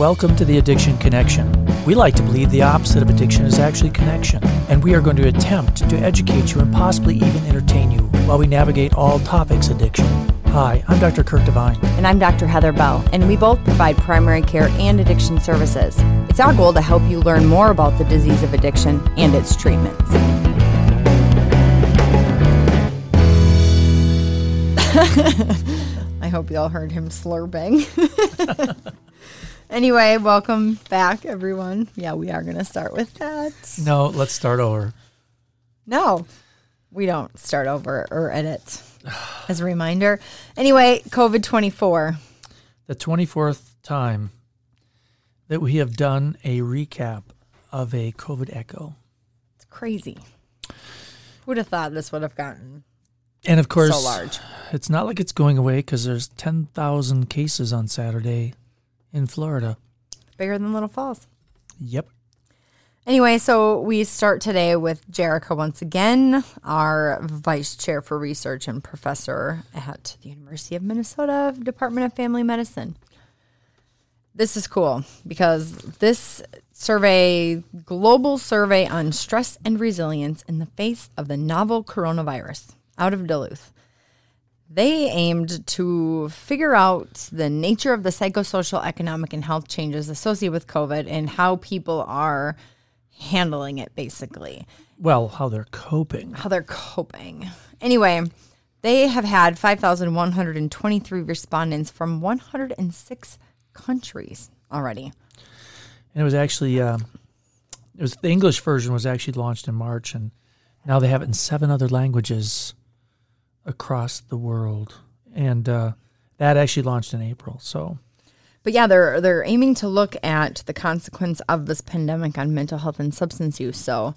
Welcome to the Addiction Connection. We like to believe the opposite of addiction is actually connection, and we are going to attempt to educate you and possibly even entertain you while we navigate all topics addiction. Hi, I'm Dr. Kurt DeVine. And I'm Dr. Heather Bell, and we both provide primary care and addiction services. It's our goal to help you learn more about the disease of addiction and its treatments. I hope y'all heard him slurping. anyway, welcome back, everyone. Yeah, we are going to start with that. No, let's start over. No, we don't start over or edit as a reminder. Anyway, COVID 24. The 24th time that we have done a recap of a COVID echo. It's crazy. Who'd have thought this would have gotten And of course, so large? it's not like it's going away because there's 10,000 cases on Saturday in Florida. Bigger than Little Falls. Yep. Anyway, so we start today with Jerika once again, our vice chair for research and professor at the University of Minnesota Department of Family Medicine. This is cool because this survey, global survey on stress and resilience in the face of the novel coronavirus out of Duluth. They aimed to figure out the nature of the psychosocial, economic, and health changes associated with COVID and how people are handling it, basically, Well, how they're coping. how they're coping. Anyway, they have had 5,123 respondents from 106 countries already. And it was actually, um, it was the English version was actually launched in March, and now they have it in seven other languages across the world. And uh, that actually launched in April. So, But yeah, they're they're aiming to look at the consequence of this pandemic on mental health and substance use. So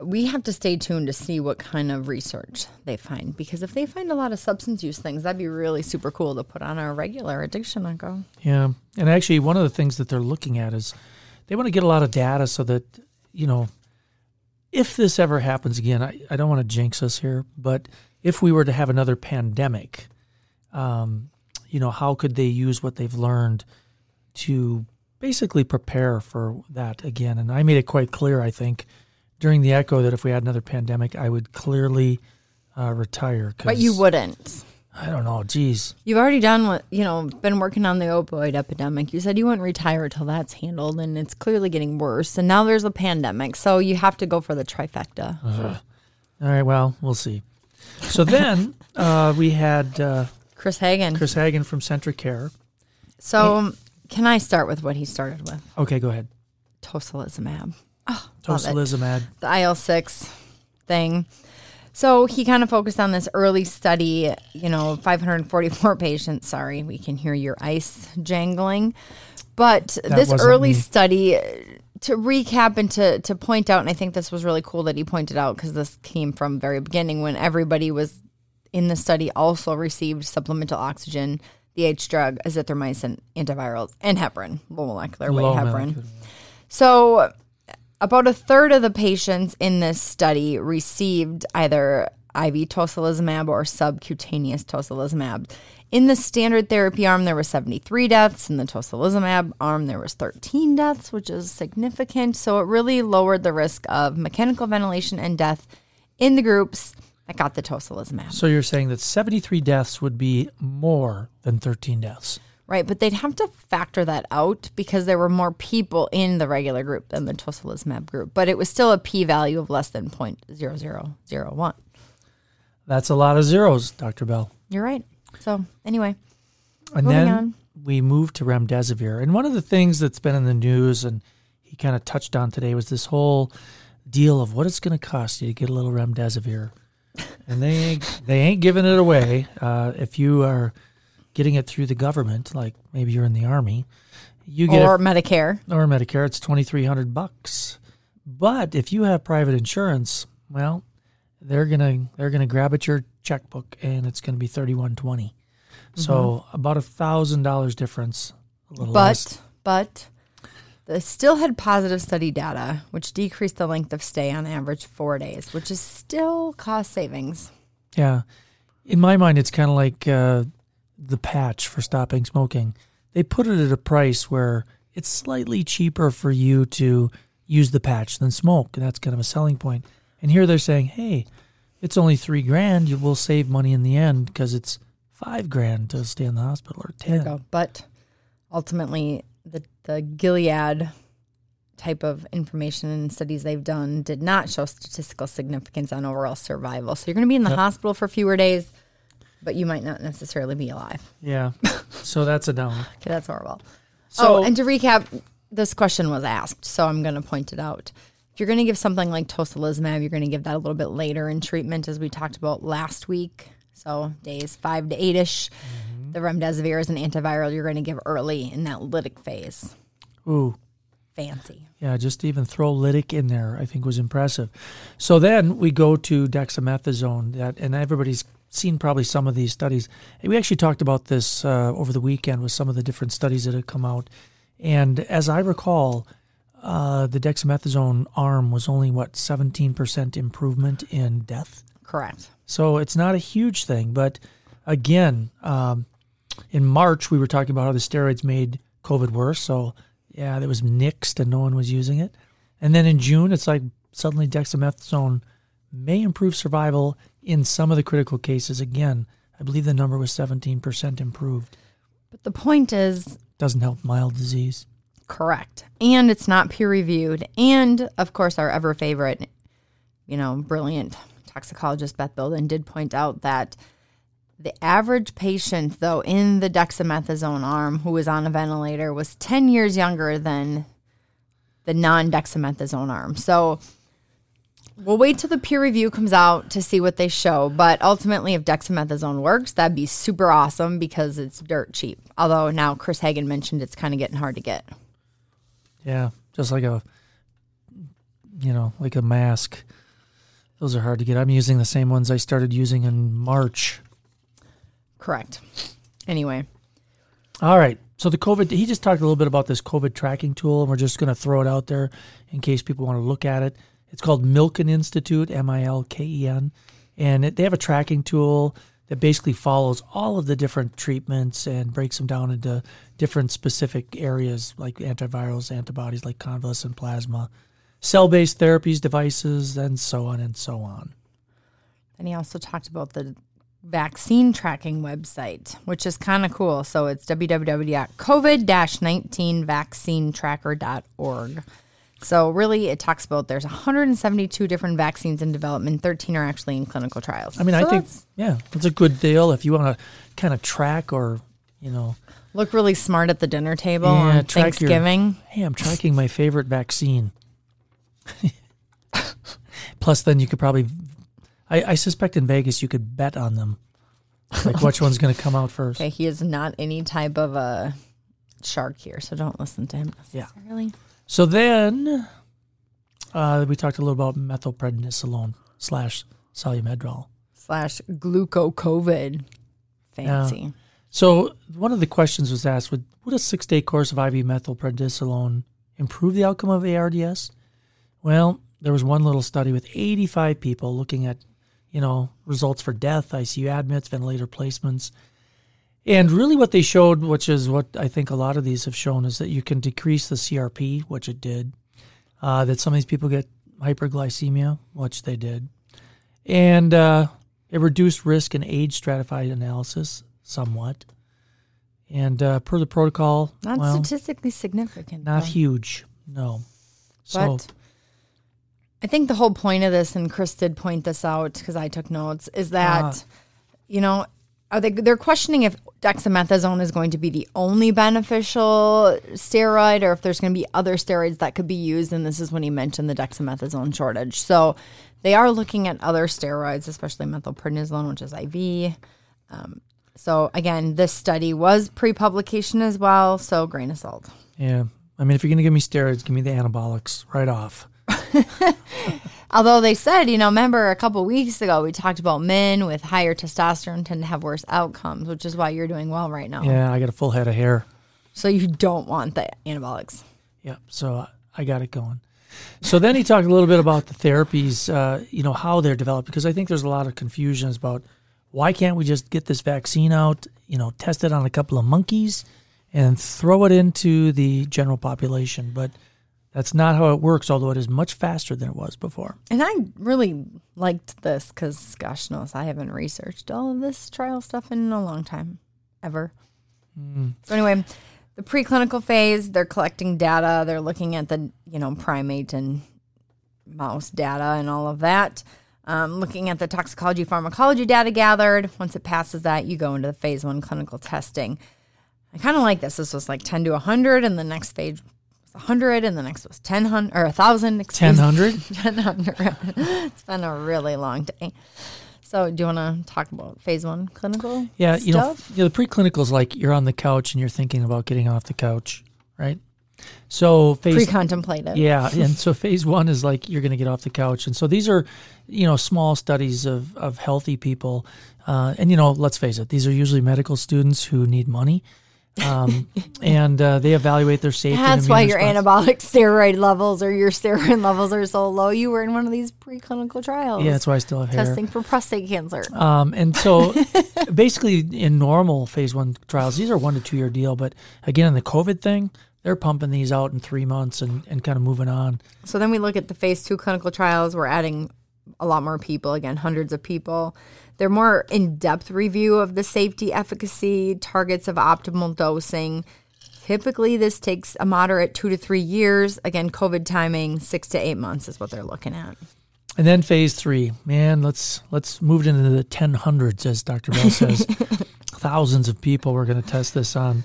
we have to stay tuned to see what kind of research they find because if they find a lot of substance use things, that'd be really super cool to put on our regular addiction echo. yeah. And actually, one of the things that they're looking at is they want to get a lot of data so that, you know, if this ever happens again, I, I don't want to jinx us here, but if we were to have another pandemic, um, you know, how could they use what they've learned to basically prepare for that again? And I made it quite clear, I think, during the echo that if we had another pandemic, I would clearly uh, retire. Cause But you wouldn't. I don't know. Geez. You've already done what you know, been working on the opioid epidemic. You said you wouldn't retire until that's handled, and it's clearly getting worse. And now there's a pandemic, so you have to go for the trifecta. All right. Well, we'll see. So then uh, we had uh, Chris Hagen. Chris Hagen from CentraCare. So, can I start with what he started with? Okay, go ahead. Tocilizumab. Oh. Tocilizumab. The IL six thing. So he kind of focused on this early study. You know, 544 patients. Sorry, we can hear your ice jangling. But this early me. study, to recap and to to point out, and I think this was really cool that he pointed out because this came from very beginning when everybody was in the study also received supplemental oxygen, the H drug, azithromycin, antivirals, and heparin, low molecular weight Low heparin. molecular. So, about a third of the patients in this study received either IV tocilizumab or subcutaneous tocilizumab. In the standard therapy arm, there were 73 deaths. In the tocilizumab arm, there was 13 deaths, which is significant. So it really lowered the risk of mechanical ventilation and death in the groups that got the tocilizumab. So you're saying that 73 deaths would be more than 13 deaths. Right, but they'd have to factor that out because there were more people in the regular group than the tocilizumab group. But it was still a p-value of less than 0.0001. That's a lot of zeros, Dr. Bell. You're right. So anyway, And then on. we moved to remdesivir. And one of the things that's been in the news and he kind of touched on today was this whole deal of what it's going to cost you to get a little remdesivir. And they ain't, they ain't giving it away. Uh, if you are getting it through the government, like maybe you're in the army, you get or it, Medicare. or Medicare, it's 2300 bucks. But if you have private insurance, well, they're gonna they're gonna grab at your checkbook and it's gonna be thirty one twenty. So about a thousand dollars difference, a little less. But but they still had positive study data, which decreased the length of stay on average four days, which is still cost savings. Yeah, in my mind, it's kind of like uh, the patch for stopping smoking. They put it at a price where it's slightly cheaper for you to use the patch than smoke. And that's kind of a selling point. And here they're saying, hey, it's only three grand. You will save money in the end because it's five grand to stay in the hospital or ten. But ultimately, the the Gilead type of information and studies they've done did not show statistical significance on overall survival. So you're going to be in the Yep. hospital for fewer days, but you might not necessarily be alive. Yeah. so that's a down. Okay, that's horrible. So oh, and to recap, this question was asked, so I'm going to point it out. If you're going to give something like tocilizumab, you're going to give that a little bit later in treatment, as we talked about last week. So days five to eight ish. Mm-hmm. The remdesivir is an antiviral you're going to give early in that lytic phase. ooh. Fancy. Yeah, just to even throw lytic in there, I think was impressive. So then we go to dexamethasone, that, and everybody's seen probably some of these studies. We actually talked about this uh, over the weekend with some of the different studies that have come out. And as I recall, uh, the dexamethasone arm was only what 17% improvement in death. Correct. So it's not a huge thing. But again, um, in March, we were talking about how the steroids made COVID worse. So, yeah, that was nixed and no one was using it. And then in June, it's like suddenly dexamethasone may improve survival in some of the critical cases. Again, I believe the number was 17% improved. But the point is, Doesn't help mild disease. Correct. And it's not peer reviewed. And of course, our ever favorite, you know, brilliant toxicologist Beth Bilden did point out that the average patient, though, in the dexamethasone arm who was on a ventilator was 10 years younger than the non dexamethasone arm. So we'll wait till the peer review comes out to see what they show. But ultimately, if dexamethasone works, that'd be super awesome because it's dirt cheap. Although now Chris Hagen mentioned it's kind of getting hard to get. Yeah, just like a, you know, like a mask. Those are hard to get. I'm using the same ones I started using in March. Correct. Anyway, All right. So the COVID, he just talked a little bit about this COVID tracking tool, and we're just going to throw it out there in case people want to look at it. It's called Milken Institute, M I L K E N, and it, they have a tracking tool that basically follows all of the different treatments and breaks them down into different specific areas like antivirals, antibodies like convalescent plasma, cell-based therapies, devices, and so on and so on. And he also talked about the vaccine tracking website, which is kind of cool. So it's www.covid-19vaccinetracker.org. So really, it talks about there's 172 different vaccines in development. 13 are actually in clinical trials. I mean, I think yeah, it's a good deal if you want to kind of track or you know look really smart at the dinner table Yeah, on track your- Thanksgiving. hey, I'm tracking my favorite vaccine. Plus, then you could probably, I, I suspect in Vegas you could bet on them, like which one's going to come out first. Okay, he is not any type of a shark here, so don't listen to him Yeah. So then, uh, we talked a little about methylprednisolone slash Solu-Medrol. Slash gluco COVID. Fancy. So one of the questions was asked: Would would a six day course of IV methylprednisolone improve the outcome of ARDS? Well, there was one little study with 85 people looking at, you know, results for death, ICU admits, ventilator placements, and really what they showed, which is what I think a lot of these have shown, is that you can decrease the CRP, which it did. Uh, that some of these people get hyperglycemia, which they did, and uh, it reduced risk in age stratified analysis somewhat. And uh, per the protocol, Not well, statistically significant. not though. huge, no. So But I think the whole point of this, and Chris did point this out because I took notes, is that Ah. you know are they they're questioning if dexamethasone is going to be the only beneficial steroid, or if there's going to be other steroids that could be used. And this is when he mentioned the dexamethasone shortage. So they are looking at other steroids, especially methylprednisolone, which is IV. Um, so again, this study was pre-publication as well, so grain of salt. yeah, I mean, if you're going to give me steroids, give me the anabolics right off. Although they said, you know, remember a couple weeks ago we talked about men with higher testosterone tend to have worse outcomes, which is why you're doing well right now. Yeah, I got a full head of hair. So you don't want the anabolics. Yeah, so I got it going. So then he talked a little bit about the therapies, uh, you know, how they're developed, because I think there's a lot of confusions about why can't we just get this vaccine out, you know, test it on a couple of monkeys, and throw it into the general population. But that's not how it works, although it is much faster than it was before. And I really liked this because, gosh knows, I haven't researched all of this trial stuff in a long time, ever. Mm. So anyway, the preclinical phase, they're collecting data. They're looking at the you know primate and mouse data and all of that. Um, looking at the toxicology pharmacology data gathered. Once it passes that, you go into the phase one clinical testing. I kind of like this. This was like 10 to 100, and the next phase was 100, and the next was 10 or 1,000. 1000? 1000. it's been a really long day. So, do you want to talk about phase one clinical? Yeah, you know, you know, the preclinical is like you're on the couch and you're thinking about getting off the couch, right? So phase pre-contemplative. Yeah, and so phase one is like you're going to get off the couch, and so these are, you know, small studies of of healthy people, uh, and you know, let's face it, these are usually medical students who need money, um, and uh, they evaluate their safety. That's why immune your response. anabolic steroid levels or your steroid levels are so low. You were in one of these preclinical trials. Yeah, that's why I still have hair. testing for prostate cancer. Um, and so basically in normal phase one trials, these are one to two year deal. But again, in the COVID thing, they're pumping these out in three months and, and kind of moving on. So then we look at the phase two clinical trials. We're adding a lot more people, again, hundreds of people. They're more in depth review of the safety, efficacy, targets of optimal dosing. Typically, this takes a moderate two to three years. Again, COVID timing, six to eight months is what they're looking at. And then phase three, man, let's let's move it into the ten hundreds, as Dr. Bell says. Thousands of people we're going to test this on.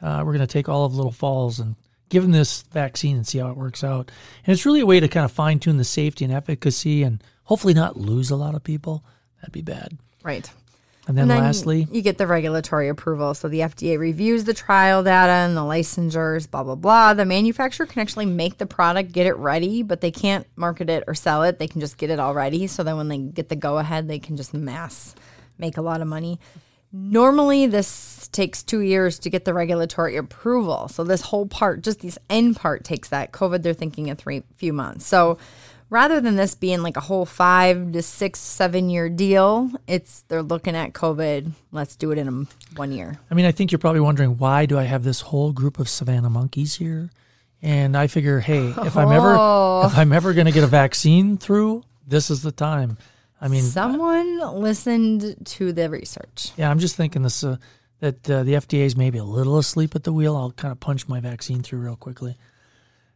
Uh, we're going to take all of Little Falls and give them this vaccine and see how it works out. And it's really a way to kind of fine tune the safety and efficacy and hopefully not lose a lot of people. That'd be bad. Right. And then, And then lastly, you get the regulatory approval. So the FDA reviews the trial data and the licensures, blah, blah, blah. The manufacturer can actually make the product, get it ready, but they can't market it or sell it. They can just get it all ready. So then when they get the go ahead, they can just mass make a lot of money. Normally, this takes two years to get the regulatory approval. So this whole part, just this end part, takes that. COVID, they're thinking a three few months. So rather than this being like a whole five to six, seven year deal, it's they're looking at COVID. Let's do it in a, one year. I mean, I think you're probably wondering why do I have this whole group of savannah monkeys here? And I figure, hey, if I'm ever if I'm ever going to get a vaccine through, this is the time. I mean, Someone listened to the research. yeah, I'm just thinking this uh, that uh, the FDA is maybe a little asleep at the wheel. I'll kind of punch my vaccine through real quickly.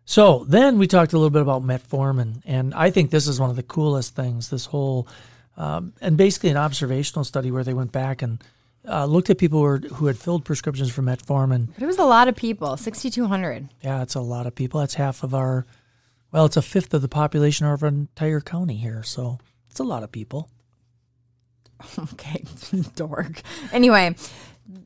So then we talked a little bit about metformin, and I think this is one of the coolest things. This whole um, and basically an observational study where they went back and uh, looked at people who, were, who had filled prescriptions for metformin But it was a lot of people, 6,200. Yeah, it's a lot of people. That's half of our, well, it's a fifth of the population of our entire county here. So it's a lot of people. Okay, dork. Anyway,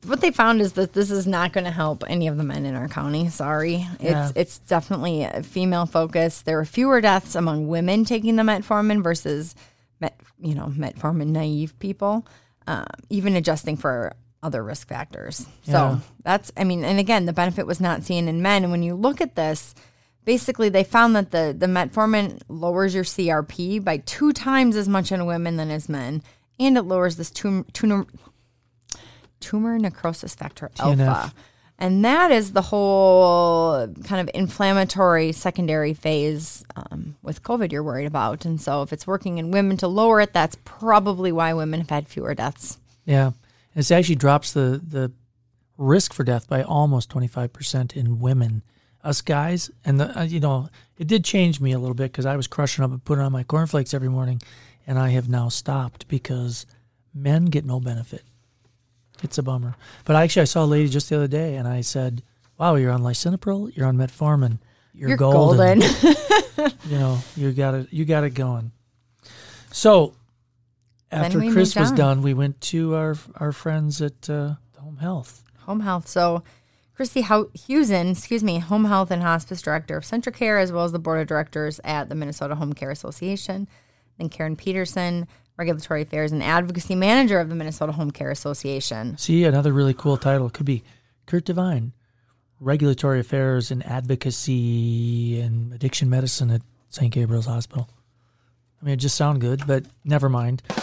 what they found is that this is not going to help any of the men in our county. Sorry, it's Yeah. it's definitely a female focus. There are fewer deaths among women taking the metformin versus, met, you know, metformin naive people. Um, even adjusting for other risk factors. Yeah. So that's, I mean, and again, the benefit was not seen in men. And when you look at this, basically they found that the the metformin lowers your CRP by two times as much in women than as men, and it lowers this tumor tumor, tumor necrosis factor TNF. alpha. And that is the whole kind of inflammatory secondary phase um, with COVID you're worried about. And so, if it's working in women to lower it, that's probably why women have had fewer deaths. Yeah. It actually drops the, the risk for death by almost 25% in women. Us guys, and the, uh, you know, it did change me a little bit because I was crushing up and putting on my cornflakes every morning, and I have now stopped because men get no benefit. It's a bummer. But actually, I saw a lady just the other day, and I said, "Wow, you're on lisinopril, you're on metformin, you're, You're golden. golden. you know, you got it, you got it going." So, after Chris was done, we went to our our friends at uh, Home Health. home health. So, Christy Hewson, excuse me, home health and hospice director of CentraCare, as well as the board of directors at the Minnesota Home Care Association. Then Karen Peterson, regulatory affairs and advocacy manager of the Minnesota Home Care Association. See, another really cool title could be Kurt DeVine, Regulatory Affairs and Advocacy and Addiction Medicine at St. Gabriel's Hospital. I mean, it just sound good, but never mind.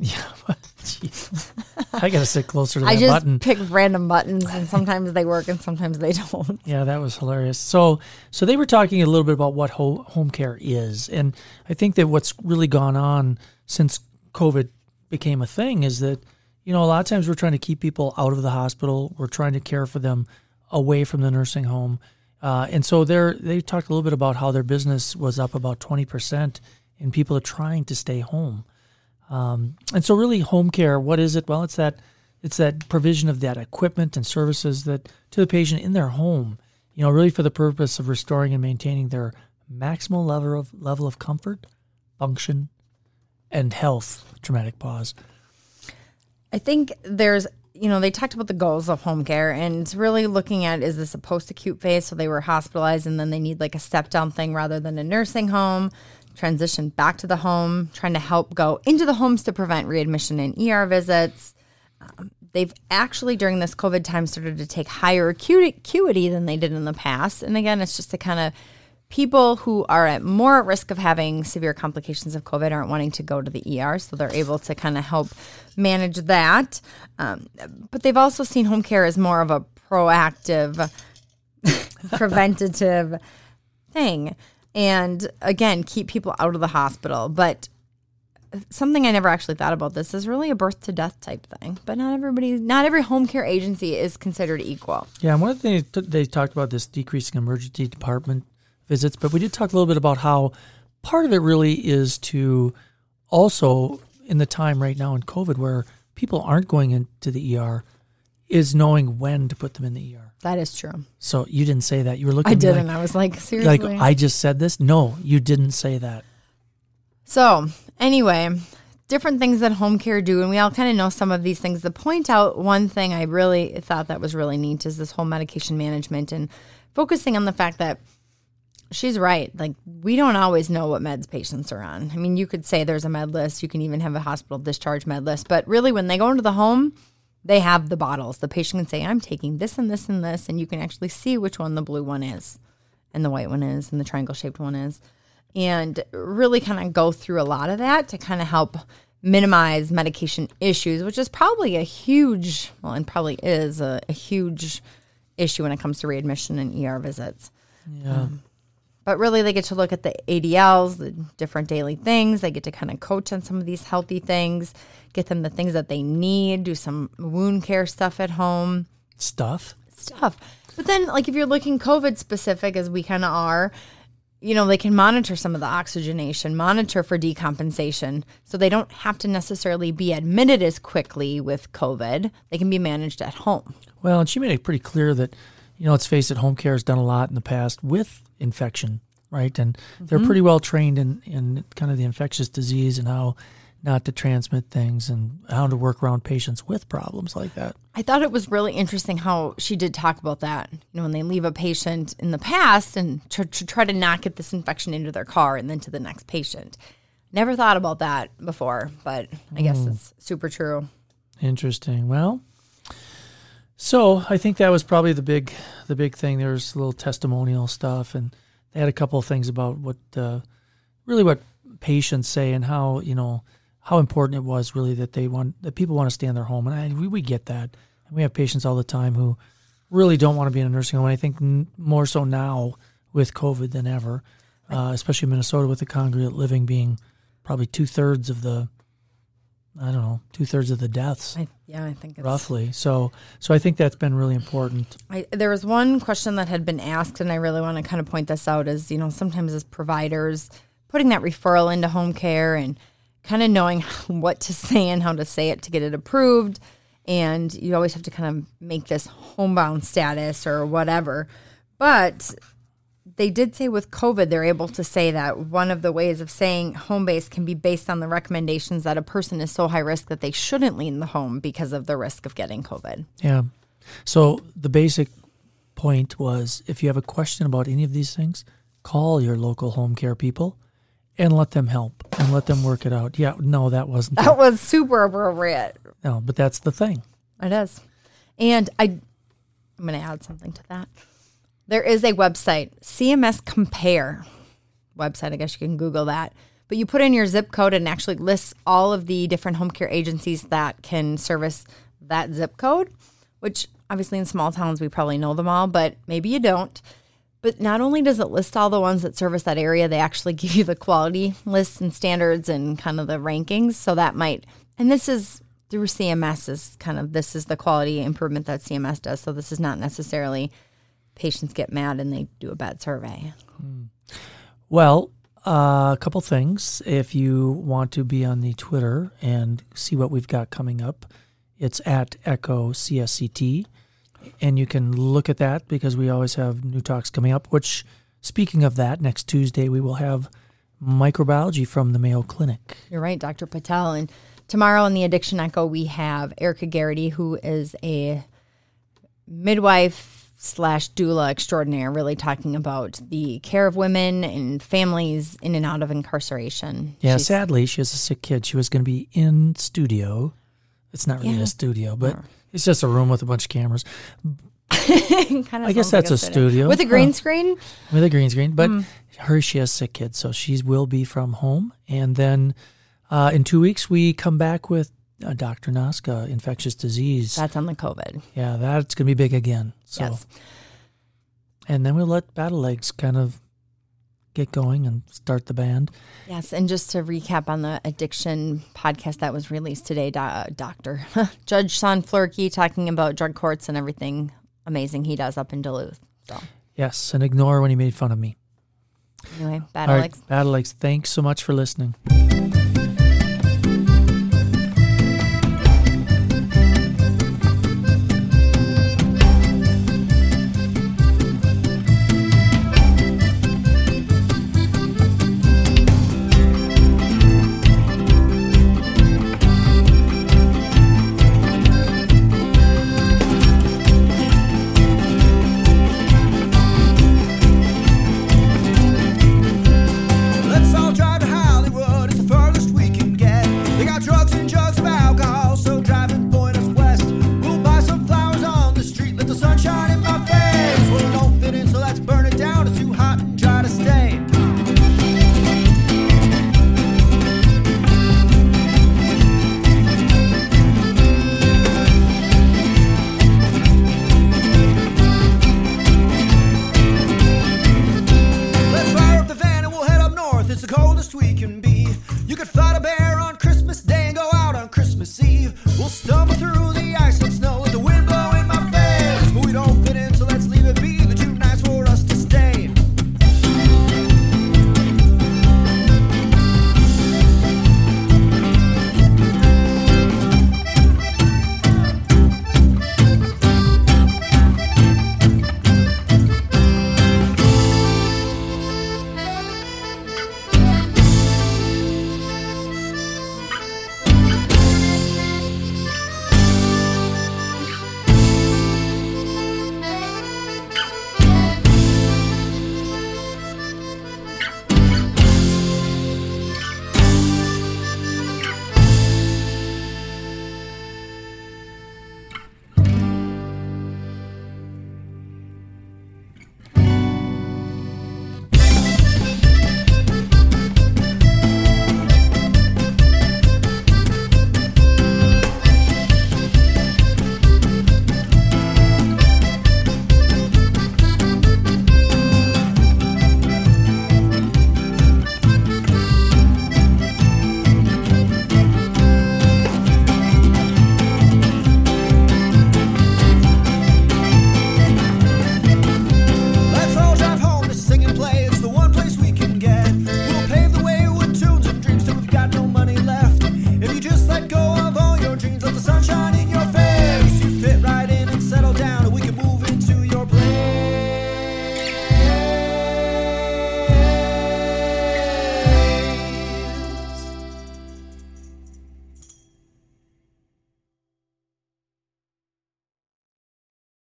Yeah, jeez. I got to sit closer to that I just button. pick random buttons, and sometimes they work, and sometimes they don't. Yeah, that was hilarious. So, so they were talking a little bit about what ho- home care is, and I think that what's really gone on since COVID became a thing is that you know a lot of times we're trying to keep people out of the hospital, we're trying to care for them away from the nursing home, uh, and so they they talked a little bit about how their business was up about twenty percent, and people are trying to stay home. Um, and so, really, home care. What is it? Well, it's that it's that provision of that equipment and services that to the patient in their home. You know, really for the purpose of restoring and maintaining their maximal level of level of comfort, function, and health. Dramatic pause. I think there's, you know, they talked about the goals of home care, and it's really looking at is this a post acute phase? So they were hospitalized and then they need like a step down thing rather than a nursing home, transition back to the home, trying to help go into the homes to prevent readmission and ER visits. Um, they've actually, during this COVID time, started to take higher acuity, acuity than they did in the past. And again, it's just to kind of people who are at more at risk of having severe complications of COVID aren't wanting to go to the ER, so they're able to kind of help manage that. Um, but they've also seen home care as more of a proactive, preventative thing. And again, keep people out of the hospital. But something I never actually thought about this is really a birth to death type thing. But not everybody, not every home care agency is considered equal. Yeah, and one of the things they talked about this decreasing emergency department visits, but we did talk a little bit about how part of it really is to also in the time right now in COVID where people aren't going into the ER is knowing when to put them in the ER. That is true. So you didn't say that. You were looking. I didn't. Like, I was like, seriously. like I just said this. No, you didn't say that. So, anyway, different things that home care do, and we all kind of know some of these things. To point out one thing I really thought that was really neat is this whole medication management and focusing on the fact that she's right. Like, we don't always know what meds patients are on. I mean, you could say there's a med list, you can even have a hospital discharge med list, but really, when they go into the home, they have the bottles. The patient can say, I'm taking this and this and this, and you can actually see which one the blue one is, and the white one is, and the triangle shaped one is and really kind of go through a lot of that to kind of help minimize medication issues, which is probably a huge, well, and probably is a, a huge issue when it comes to readmission and ER visits. Yeah. Um, but really, they get to look at the ADLs, the different daily things. They get to kind of coach on some of these healthy things, get them the things that they need, do some wound care stuff at home Stuff. stuff. But then, like, if you're looking COVID specific, as we kind of are, you know, they can monitor some of the oxygenation, monitor for decompensation. So they don't have to necessarily be admitted as quickly with COVID. They can be managed at home. Well, and she made it pretty clear that, you know, let's face it, home care has done a lot in the past with infection, right? And they're mm-hmm. pretty well trained in, in kind of the infectious disease and how not to transmit things and how to work around patients with problems like that. I thought it was really interesting how she did talk about that. You know, when they leave a patient in the past and to, to try to not get this infection into their car and then to the next patient. Never thought about that before, but I guess hmm. it's super true. Interesting. Well, so I think that was probably the big the big thing. There's a little testimonial stuff, and they had a couple of things about what uh, really what patients say and how you know how important it was really that they want that people want to stay in their home, and I, we we get that. And we have patients all the time who really don't want to be in a nursing home. And I think n- more so now with COVID than ever, uh, especially Minnesota with the congregate living being probably two thirds of the I don't know two thirds of the deaths I, yeah, I think it's roughly. So so I think that's been really important. I, there was one question that had been asked, and I really want to kind of point this out. Is you know sometimes as providers putting that referral into home care and kind of knowing what to say and how to say it to get it approved, and you always have to kind of make this homebound status or whatever. But they did say with COVID, they're able to say that one of the ways of saying home base can be based on the recommendations that a person is so high risk that they shouldn't leave the home because of the risk of getting COVID. Yeah. So the basic point was if you have a question about any of these things, call your local home care people and let them help and let them work it out. Yeah, no, that wasn't That was super appropriate. no, but that's the thing. It is. And I, I'm going to add something to that. There is a website, CMS Compare website. I guess you can Google that. But you put in your zip code and actually lists all of the different home care agencies that can service that zip code, which obviously in small towns we probably know them all, but maybe you don't. But not only does it list all the ones that service that area, they actually give you the quality lists and standards and kind of the rankings. So that might, and this is through CMS is kind of this is the quality improvement that CMS does. So this is not necessarily patients get mad and they do a bad survey. Well, uh, a couple things. If you want to be on the Twitter and see what we've got coming up, it's at Echo CSCT. And you can look at that because we always have new talks coming up. Which, speaking of that, next Tuesday we will have microbiology from the Mayo Clinic. You're right, Dr. Patel. And tomorrow in the Addiction Echo, we have Erica Garrity, who is a midwife slash doula extraordinaire, really talking about the care of women and families in and out of incarceration. Yeah, She's- sadly, she has a sick kid. She was going to be in studio. It's not really Yeah. a studio, but it's just a room with a bunch of cameras kind of I guess sounds like that's a studio. with a green Huh. screen. with a green screen. But Mm. her, she has sick kids, so she will be from home. And then uh, in two weeks, we come back with uh, Dr. Naska, infectious disease. That's on the COVID. yeah, that's going to be big again. So, Yes. and then we'll let Battle Legs kind of get going and start the band. Yes, and just to recap on the addiction podcast that was released today, do- Doctor Judge Shaun Floerke talking about drug courts and everything amazing he does up in Duluth. So Yes, and ignore when he made fun of me. anyway, bad All right, Alex. Battle Legs, thanks so much for listening.